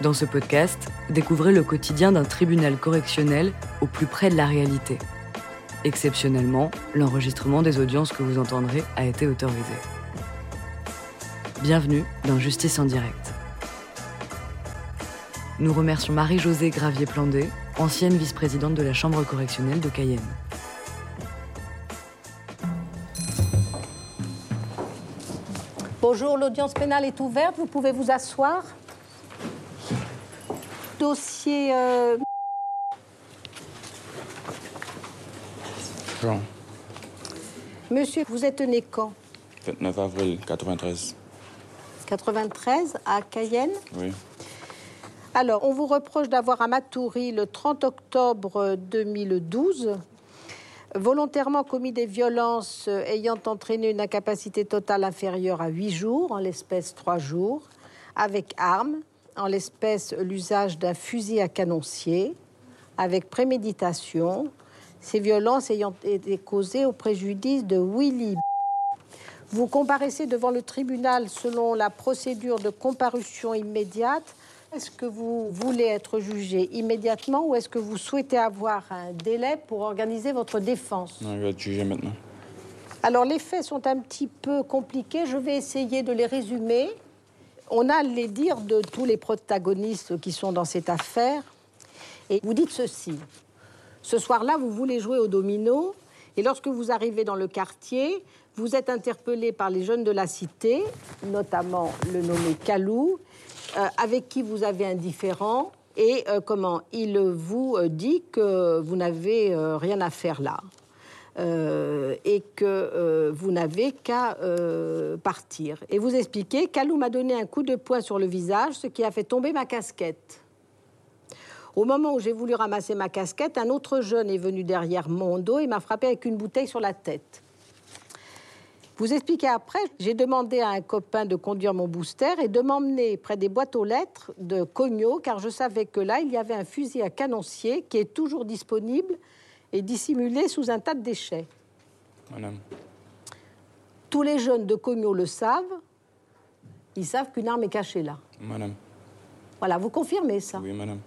Dans ce podcast, découvrez le quotidien d'un tribunal correctionnel au plus près de la réalité. Exceptionnellement, l'enregistrement des audiences que vous entendrez a été autorisé. Bienvenue dans Justice en direct. Nous remercions Marie-Josée Gravier-Plandé, ancienne vice-présidente de la Chambre correctionnelle de Cayenne. Bonjour, l'audience pénale est ouverte, vous pouvez vous asseoir. Dossier. euh, Jean, Monsieur, vous êtes né quand? 29 avril 93. 93 à Cayenne? Oui. Alors, on vous reproche d'avoir à Matoury, le 30 octobre 2012, volontairement commis des violences euh, ayant entraîné une incapacité totale inférieure à 8 jours, en l'espèce 3 jours, avec arme, en l'espèce l'usage d'un fusil à canoncier, avec préméditation, ces violences ayant été causées au préjudice de Willy vous comparaissez devant le tribunal selon la procédure de comparution immédiate. Est-ce que vous voulez être jugé immédiatement ou est-ce que vous souhaitez avoir un délai pour organiser votre défense? Non, il va être jugé maintenant. Alors les faits sont un petit peu compliqués, je vais essayer de les résumer. On a les dires de tous les protagonistes qui sont dans cette affaire. Et vous dites ceci. Ce soir-là, vous voulez jouer au domino et lorsque vous arrivez dans le quartier, vous êtes interpellé par les jeunes de la cité, notamment le nommé Calou, euh, avec qui vous avez un différend et euh, comment il vous euh, dit que vous n'avez rien à faire là. Euh, et que euh, vous n'avez qu'à euh, partir. Et vous expliquez, Calou m'a donné un coup de poing sur le visage, ce qui a fait tomber ma casquette. Au moment où j'ai voulu ramasser ma casquette, un autre jeune est venu derrière mon dos et m'a frappé avec une bouteille sur la tête. Vous expliquez après, j'ai demandé à un copain de conduire mon booster et de m'emmener près des boîtes aux lettres de Cogno, car je savais que là, il y avait un fusil à canoncier qui est toujours disponible et dissimulé sous un tas de déchets. Madame, Tous les jeunes de Cogno le savent. Ils savent qu'une arme est cachée là. madame, Voilà, vous confirmez ça? Oui, madame.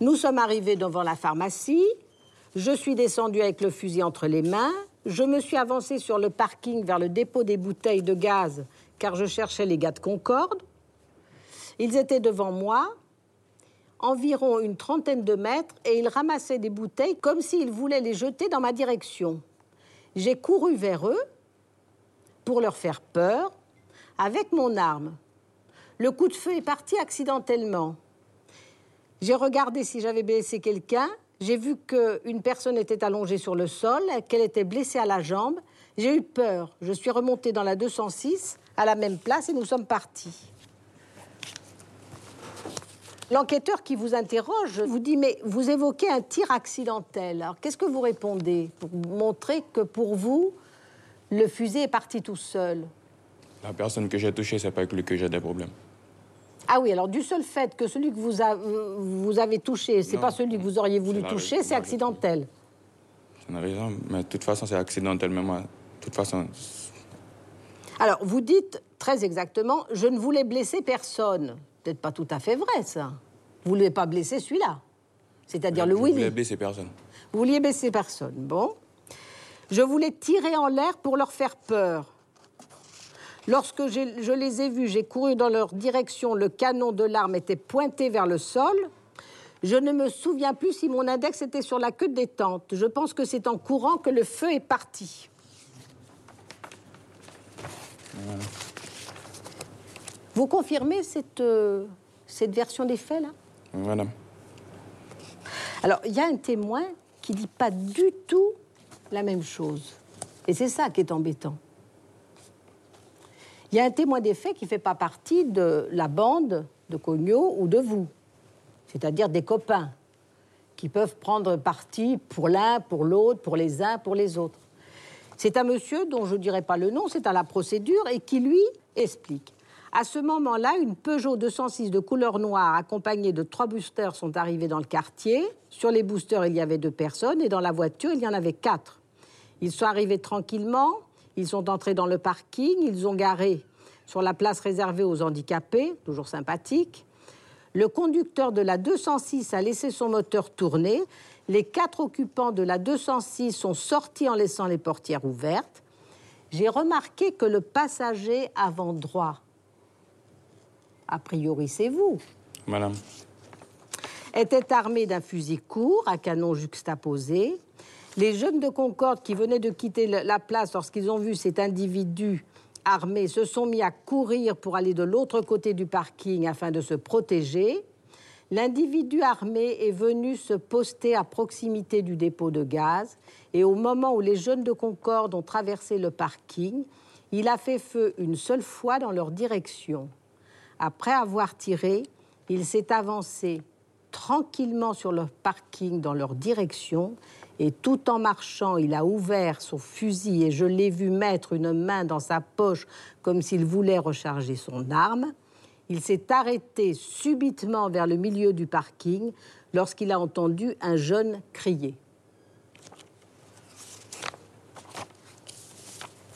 Nous sommes arrivés devant la pharmacie. Je suis descendu avec le fusil entre les mains. Je me suis avancé sur le parking vers le dépôt des bouteilles de gaz car je cherchais les gars de Concorde. Ils étaient devant moi, environ une trentaine de mètres, et ils ramassaient des bouteilles comme s'ils voulaient les jeter dans ma direction. J'ai couru vers eux pour leur faire peur avec mon arme. Le coup de feu est parti accidentellement. J'ai regardé si j'avais blessé quelqu'un. J'ai vu qu'une personne était allongée sur le sol, qu'elle était blessée à la jambe. J'ai eu peur. Je suis remontée dans la 206 à la même place et nous sommes partis. L'enquêteur qui vous interroge vous dit Mais vous évoquez un tir accidentel. Alors qu'est-ce que vous répondez pour montrer que pour vous, le fusil est parti tout seul? La personne que j'ai touchée, c'est pas avec lui que j'ai des problèmes. Ah oui, alors du seul fait que celui que vous, a- vous avez touché, c'est pas celui que vous auriez voulu toucher, c'est accidentel. C'est une raison, mais de toute façon, c'est accidentel. Mais moi, de toute façon, Alors, vous dites très exactement, je ne voulais blesser personne. Peut-être pas tout à fait vrai, ça. Vous ne voulez pas blesser celui-là. C'est-à-dire le je voulais Willy. blesser personne. Vous vouliez blesser personne. Bon. Je voulais tirer en l'air pour leur faire peur. Lorsque je les ai vus, j'ai couru dans leur direction, le canon de l'arme était pointé vers le sol. Je ne me souviens plus si mon index était sur la queue de détente. Je pense que c'est en courant que le feu est parti. Vous confirmez cette, euh, cette version des faits, là? Madame. Alors, il y a un témoin qui dit pas du tout la même chose. Et c'est ça qui est embêtant. Il y a un témoin des faits qui ne fait pas partie de la bande de Cogno ou de vous, c'est-à-dire des copains qui peuvent prendre parti pour l'un, pour l'autre, pour les uns, pour les autres. C'est un monsieur dont je ne dirai pas le nom, c'est à la procédure, et qui lui explique. À ce moment-là, une Peugeot 206 de couleur noire accompagnée de trois boosters sont arrivés dans le quartier. Sur les boosters, il y avait deux personnes et dans la voiture, il y en avait quatre. Ils sont arrivés tranquillement, ils sont entrés dans le parking, ils ont garé sur la place réservée aux handicapés, toujours sympathique. Le conducteur de la 206 a laissé son moteur tourner. Les quatre occupants de la 206 sont sortis en laissant les portières ouvertes. J'ai remarqué que le passager avant droit, a priori c'est vous, Madame, était armé d'un fusil court à canon juxtaposé. Les jeunes de Concorde qui venaient de quitter la place lorsqu'ils ont vu cet individu armé se sont mis à courir pour aller de l'autre côté du parking afin de se protéger. L'individu armé est venu se poster à proximité du dépôt de gaz et au moment où les jeunes de Concorde ont traversé le parking, il a fait feu une seule fois dans leur direction. Après avoir tiré, il s'est avancé tranquillement sur le parking dans leur direction et tout en marchant, il a ouvert son fusil et je l'ai vu mettre une main dans sa poche comme s'il voulait recharger son arme. Il s'est arrêté subitement vers le milieu du parking lorsqu'il a entendu un jeune crier.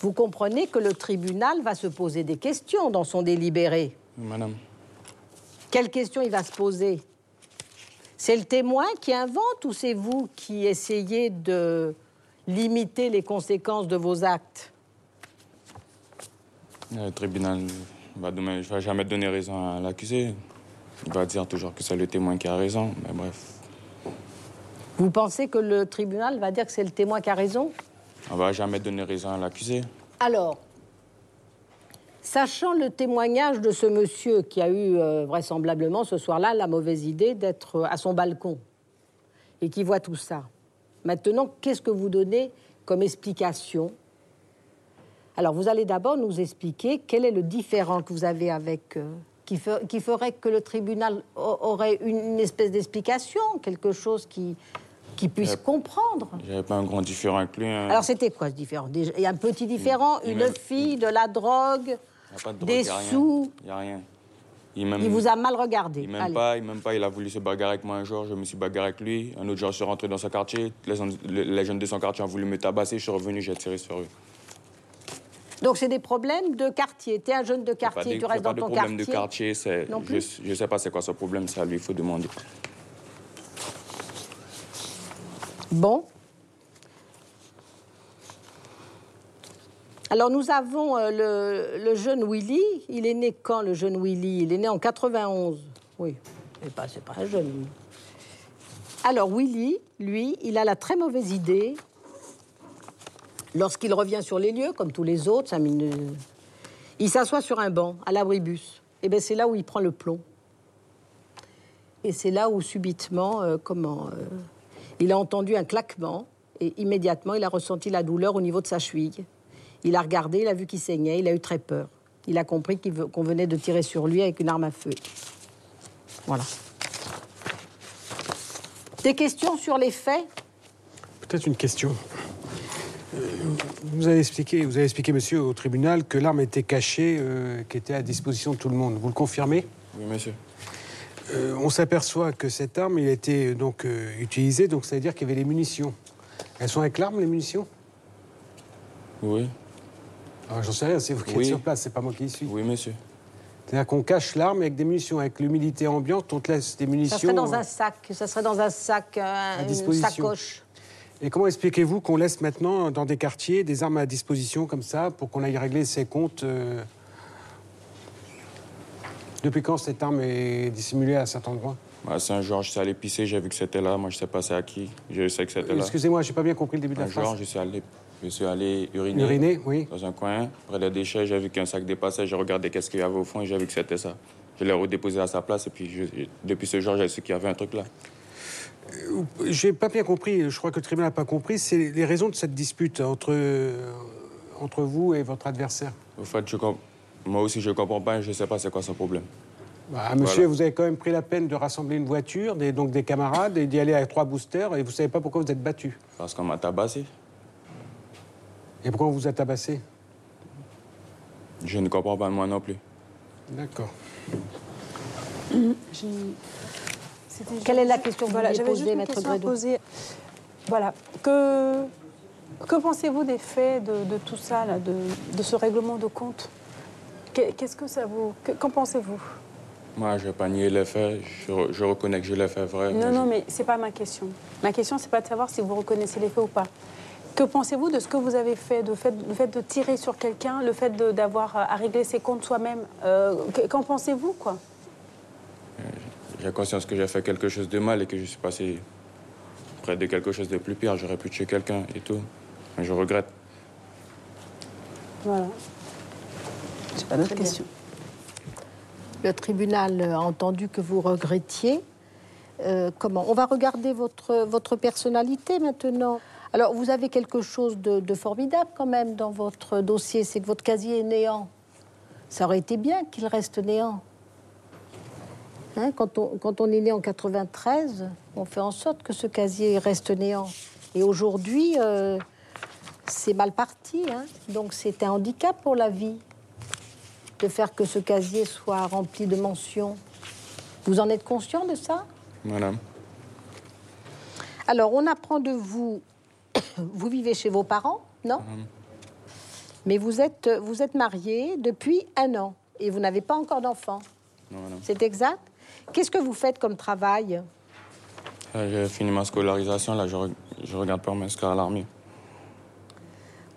Vous comprenez que le tribunal va se poser des questions dans son délibéré. Madame, Quelle question il va se poser? C'est le témoin qui invente ou c'est vous qui essayez de limiter les conséquences de vos actes? Le tribunal va demain, je vais jamais donner raison à l'accusé. Il va dire toujours que c'est le témoin qui a raison, mais bref. Vous pensez que le tribunal va dire que c'est le témoin qui a raison? On va jamais donner raison à l'accusé. Alors, sachant le témoignage de ce monsieur qui a eu euh, vraisemblablement ce soir-là la mauvaise idée d'être euh, à son balcon et qui voit tout ça, maintenant, qu'est-ce que vous donnez comme explication? Alors, vous allez d'abord nous expliquer quel est le différent que vous avez avec. euh, qui, fe- qui ferait que le tribunal aurait une, une espèce d'explication, quelque chose qui, qui puisse comprendre. J'avais pas un grand différent avec lui. hein. Alors c'était quoi ce différent? Il y a un petit différent, il une fille, de la drogue, Il y a pas de drogue, des il y a rien. sous. Il y a rien. Il vous a mal regardé. Il m'aime pas, il m'aime pas. Il a voulu se bagarrer avec moi un jour. Je me suis bagarré avec lui. Un autre jour, je suis rentré dans son quartier. Les, jeunes de son quartier ont voulu me tabasser. Je suis revenu, j'ai tiré sur eux. Donc c'est des problèmes de quartier. Tu es un jeune de pas quartier, tu restes pas dans de ton problème quartier. de quartier. c'est- je, je sais pas c'est quoi ce problème. Ça lui, il faut demander. Bon. Alors nous avons euh, le, jeune Willy. Il est né quand le jeune Willy? Il est né en 91. Oui, c'est pas, c'est pas un jeune. Alors Willy, lui, il a la très mauvaise idée, lorsqu'il revient sur les lieux, comme tous les autres, il s'assoit sur un banc à l'abribus. Et bien c'est là où il prend le plomb. Et c'est là où subitement, euh, comment, euh, il a entendu un claquement et immédiatement il a ressenti la douleur au niveau de sa cheville. Il a regardé, il a vu qu'il saignait, il a eu très peur. Il a compris qu'on venait de tirer sur lui avec une arme à feu. Voilà. Des questions sur les faits? Peut-être une question. Euh, Vous avez expliqué, vous avez expliqué, monsieur, au tribunal que l'arme était cachée, euh, qui était à disposition de tout le monde. Vous le confirmez? Oui, monsieur. Euh, On s'aperçoit que cette arme, il a été donc euh, utilisée, donc ça veut dire qu'il y avait les munitions. Elles sont avec l'arme, les munitions? Oui, Alors, J'en sais rien, c'est vous qui êtes Oui. sur place, c'est pas moi qui y suis. oui, monsieur. C'est-à-dire qu'on cache l'arme avec des munitions. Avec l'humidité ambiante, on te laisse des munitions. Ça serait dans un sac, ça serait dans un sac, euh, une disposition. sacoche. Et comment expliquez-vous qu'on laisse maintenant dans des quartiers des armes à disposition comme ça pour qu'on aille régler ses comptes euh, Depuis quand cette arme est dissimulée à cet endroit? Bah, c'est un jour, je suis allé pisser, j'ai vu que c'était là. Moi, je sais pas c'est à qui. Je sais que c'était là. Excusez-moi, j'ai pas bien compris le début de la jour, phrase. je suis allé, je suis allé uriner, Uriner, oui. dans un coin, près des déchets. J'ai vu qu'un sac dépassait. J'ai regardé qu'est-ce qu'il y avait au fond et j'ai vu que c'était ça. Je l'ai redéposé à sa place et puis je- depuis ce jour, j'ai su qu'il y avait un truc là. J'ai pas bien compris, je crois que le tribunal n'a pas compris, c'est les raisons de cette dispute entre, euh, entre vous et votre adversaire. Au fait, je com- moi aussi, je comprends pas je sais pas c'est quoi son problème. Bah, monsieur, Voilà. vous avez quand même pris la peine de rassembler une voiture, des, donc des camarades, et d'y aller avec trois boosters, et vous savez pas pourquoi vous êtes battu. Parce qu'on m'a tabassé. Et pourquoi on vous a tabassé Je ne comprends pas moi non plus. D'accord. Quelle est la question que vous voilà, vouliez j'avais poser, Maître. Voilà. Que, que pensez-vous des faits de, de tout ça, là, de, de ce règlement de compte? Qu'est-ce que ça vous. Qu'en pensez-vous? Moi, je vais pas nier les faits. Je, je reconnais que je l'ai fait vrai. Non, mais non, je- mais c'est pas ma question. Ma question, c'est pas de savoir si vous reconnaissez les faits ou pas. Que pensez-vous de ce que vous avez fait, de fait, le fait de tirer sur quelqu'un, le fait d'avoir à régler ses comptes soi-même euh, que- Qu'en pensez-vous, quoi? J'ai conscience que j'ai fait quelque chose de mal et que je suis passé près de quelque chose de plus pire. J'aurais pu tuer quelqu'un et tout. Mais je regrette. Voilà. J'ai pas d'autres questions. Le tribunal a entendu que vous regrettiez. Euh, comment? On va regarder votre, votre personnalité maintenant. Alors, vous avez quelque chose de, de formidable quand même dans votre dossier, c'est que votre casier est néant. Ça aurait été bien qu'il reste néant. Hein, quand, on, quand on est né en 93, on fait en sorte que ce casier reste néant. Et aujourd'hui, euh, c'est mal parti. hein. Donc, c'est un handicap pour la vie de faire que ce casier soit rempli de mentions. Vous en êtes conscient de ça? Madame, Alors, on apprend de vous, vous vivez chez vos parents, non Mais vous êtes, vous êtes marié depuis un an et vous n'avez pas encore d'enfant. C'est exact Qu'est-ce que vous faites comme travail Là, J'ai fini ma scolarisation. Là, je, re- je regarde pas m'inscrire à l'armée.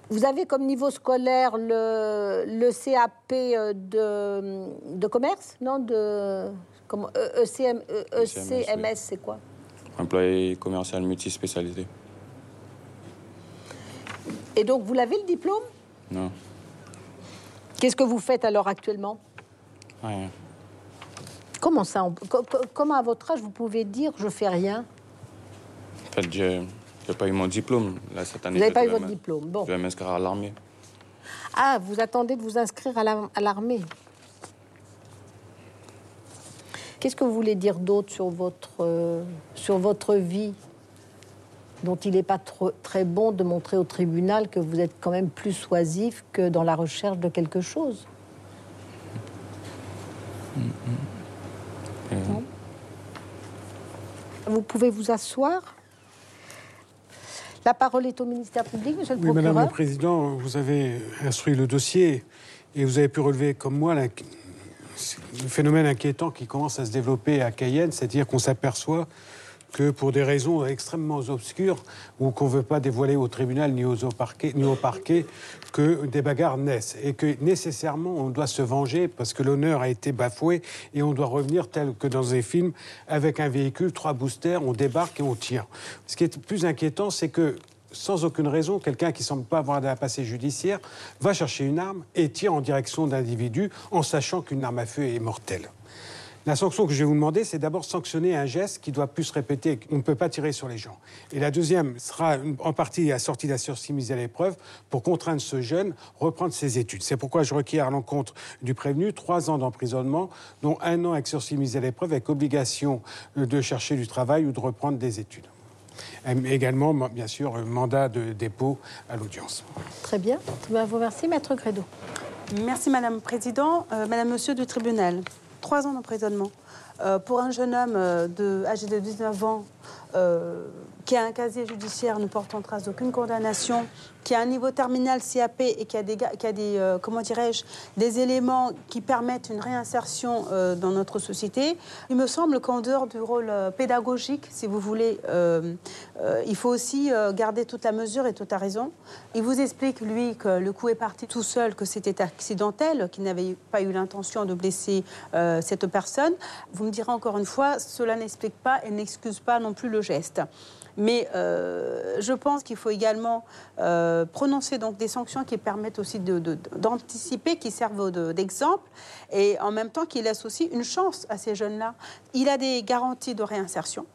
Vous avez comme niveau scolaire le, le CAP euh, de, de commerce Non de, comment, E- ECM, E- ECMS, ECMS, c'est quoi? Employé commercial multispécialité. Et donc, vous l'avez le diplôme? Non, Qu'est-ce que vous faites alors actuellement? Rien. Comment ça on- co- co- Comment à votre âge vous pouvez dire je fais rien? En fait, j'ai j'ai pas eu mon diplôme. Là, cette année, Vous n'avez je pas eu votre diplôme. Bon. Je vais m'inscrire à l'armée. Ah, vous attendez de vous inscrire à la- à l'armée. Qu'est-ce que vous voulez dire d'autre sur votre, euh, sur votre vie? Dont il n'est pas trop- très bon de montrer au tribunal que vous êtes quand même plus soisif que dans la recherche de quelque chose. Euh, Non. Vous pouvez vous asseoir. La parole est au ministère public, monsieur le Oui, procureur. Madame le Président, vous avez instruit le dossier et vous avez pu relever comme moi la- le phénomène inquiétant qui commence à se développer à Cayenne, c'est-à-dire qu'on s'aperçoit que pour des raisons extrêmement obscures ou qu'on ne veut pas dévoiler au tribunal ni, au parquet, ni au parquet, que des bagarres naissent et que nécessairement on doit se venger parce que l'honneur a été bafoué et on doit revenir tel que dans des films avec un véhicule, trois boosters, on débarque et on tire. Ce qui est plus inquiétant, c'est que sans aucune raison, quelqu'un qui semble pas avoir un passé judiciaire va chercher une arme et tire en direction d'individus en sachant qu'une arme à feu est mortelle. La sanction que je vais vous demander, c'est d'abord sanctionner un geste qui doit plus se répéter. On ne peut pas tirer sur les gens. Et la deuxième sera en partie assortie de la sursis mise à l'épreuve pour contraindre ce jeune à reprendre ses études. C'est pourquoi je requiers à l'encontre du prévenu trois ans d'emprisonnement, dont un an avec sursis mise à l'épreuve, avec obligation de chercher du travail ou de reprendre des études. Également, bien sûr, un mandat de dépôt à l'audience. Très bien. Je vous remercie, Maître Grédo. Merci, Madame le Président. Euh, Madame, Monsieur du tribunal, trois ans d'emprisonnement euh, pour un jeune homme euh, de, âgé de 19 ans euh, qui a un casier judiciaire ne portant trace d'aucune condamnation, qui a un niveau terminal CAP et qui a des, euh, comment des éléments qui permettent une réinsertion euh, dans notre société. Il me semble qu'en dehors du rôle euh, pédagogique, si vous voulez, il faut aussi garder toute la mesure et toute la raison. Il vous explique, lui, que le coup est parti tout seul, que c'était accidentel, qu'il n'avait pas eu l'intention de blesser cette personne. Vous me direz encore une fois, cela n'explique pas et n'excuse pas non plus le geste. Mais euh, je pense qu'il faut également euh, prononcer donc des sanctions qui permettent aussi d'anticiper, qui servent de- d'exemple, et en même temps qui laissent aussi une chance à ces jeunes-là. Il a des garanties de réinsertion,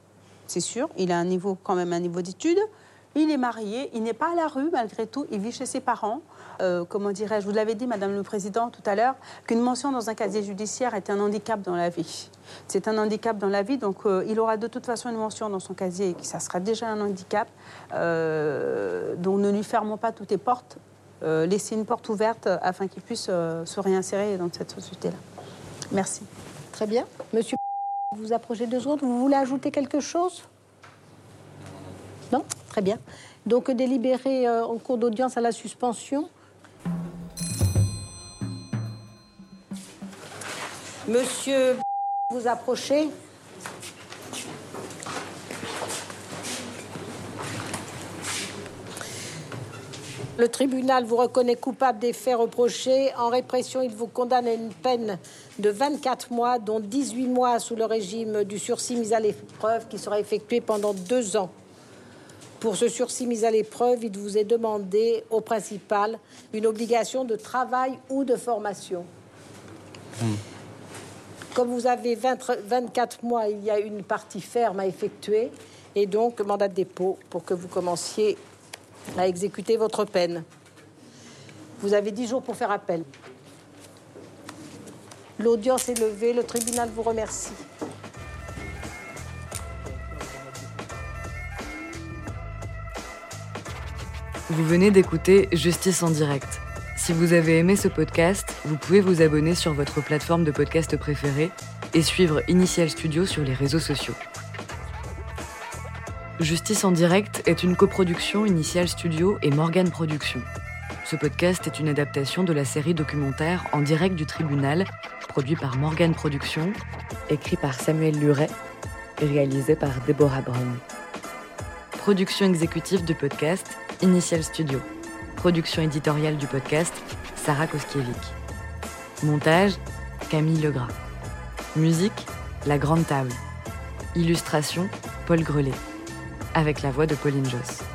c'est sûr. Il a un niveau, quand même un niveau d'études. Il est marié, il n'est pas à la rue malgré tout, il vit chez ses parents. Euh, comment dirais-je, vous l'avez dit, Madame le Président, tout à l'heure, qu'une mention dans un casier judiciaire est un handicap dans la vie. C'est un handicap dans la vie, donc euh, il aura de toute façon une mention dans son casier, et ça sera déjà un handicap. Euh, donc ne lui fermons pas toutes les portes, laissez une porte ouverte afin qu'il puisse se réinsérer dans cette société-là. Merci. Très bien. Monsieur, vous approchez deux autres. Vous voulez ajouter quelque chose? Non? Très bien. Donc délibéré euh, en cours d'audience à la suspension. Monsieur, vous approchez. Le tribunal vous reconnaît coupable des faits reprochés. En répression, il vous condamne à une peine de 24 mois, dont 18 mois sous le régime du sursis mis à l'épreuve qui sera effectué pendant deux ans. Pour ce sursis mis à l'épreuve, il vous est demandé au principal une obligation de travail ou de formation. Comme vous avez 20 24 mois, il y a une partie ferme à effectuer et donc mandat de dépôt pour que vous commenciez à exécuter votre peine. Vous avez 10 jours pour faire appel. L'audience est levée, le tribunal vous remercie. Vous venez d'écouter Justice en direct. Si vous avez aimé ce podcast, vous pouvez vous abonner sur votre plateforme de podcast préférée et suivre Initial Studio sur les réseaux sociaux. Justice en direct est une coproduction Initial Studio et Morgan Productions. Ce podcast est une adaptation de la série documentaire En direct du tribunal, produit par Morgan Productions, écrit par Samuel Luret et réalisé par Deborah Brown. Production exécutive du podcast, Initial Studio. Production éditoriale du podcast, Sarah Koskiewicz. Montage, Camille Legras. Musique, La Grande Table. Illustration, Paul Grelet. Avec la voix de Pauline Josse.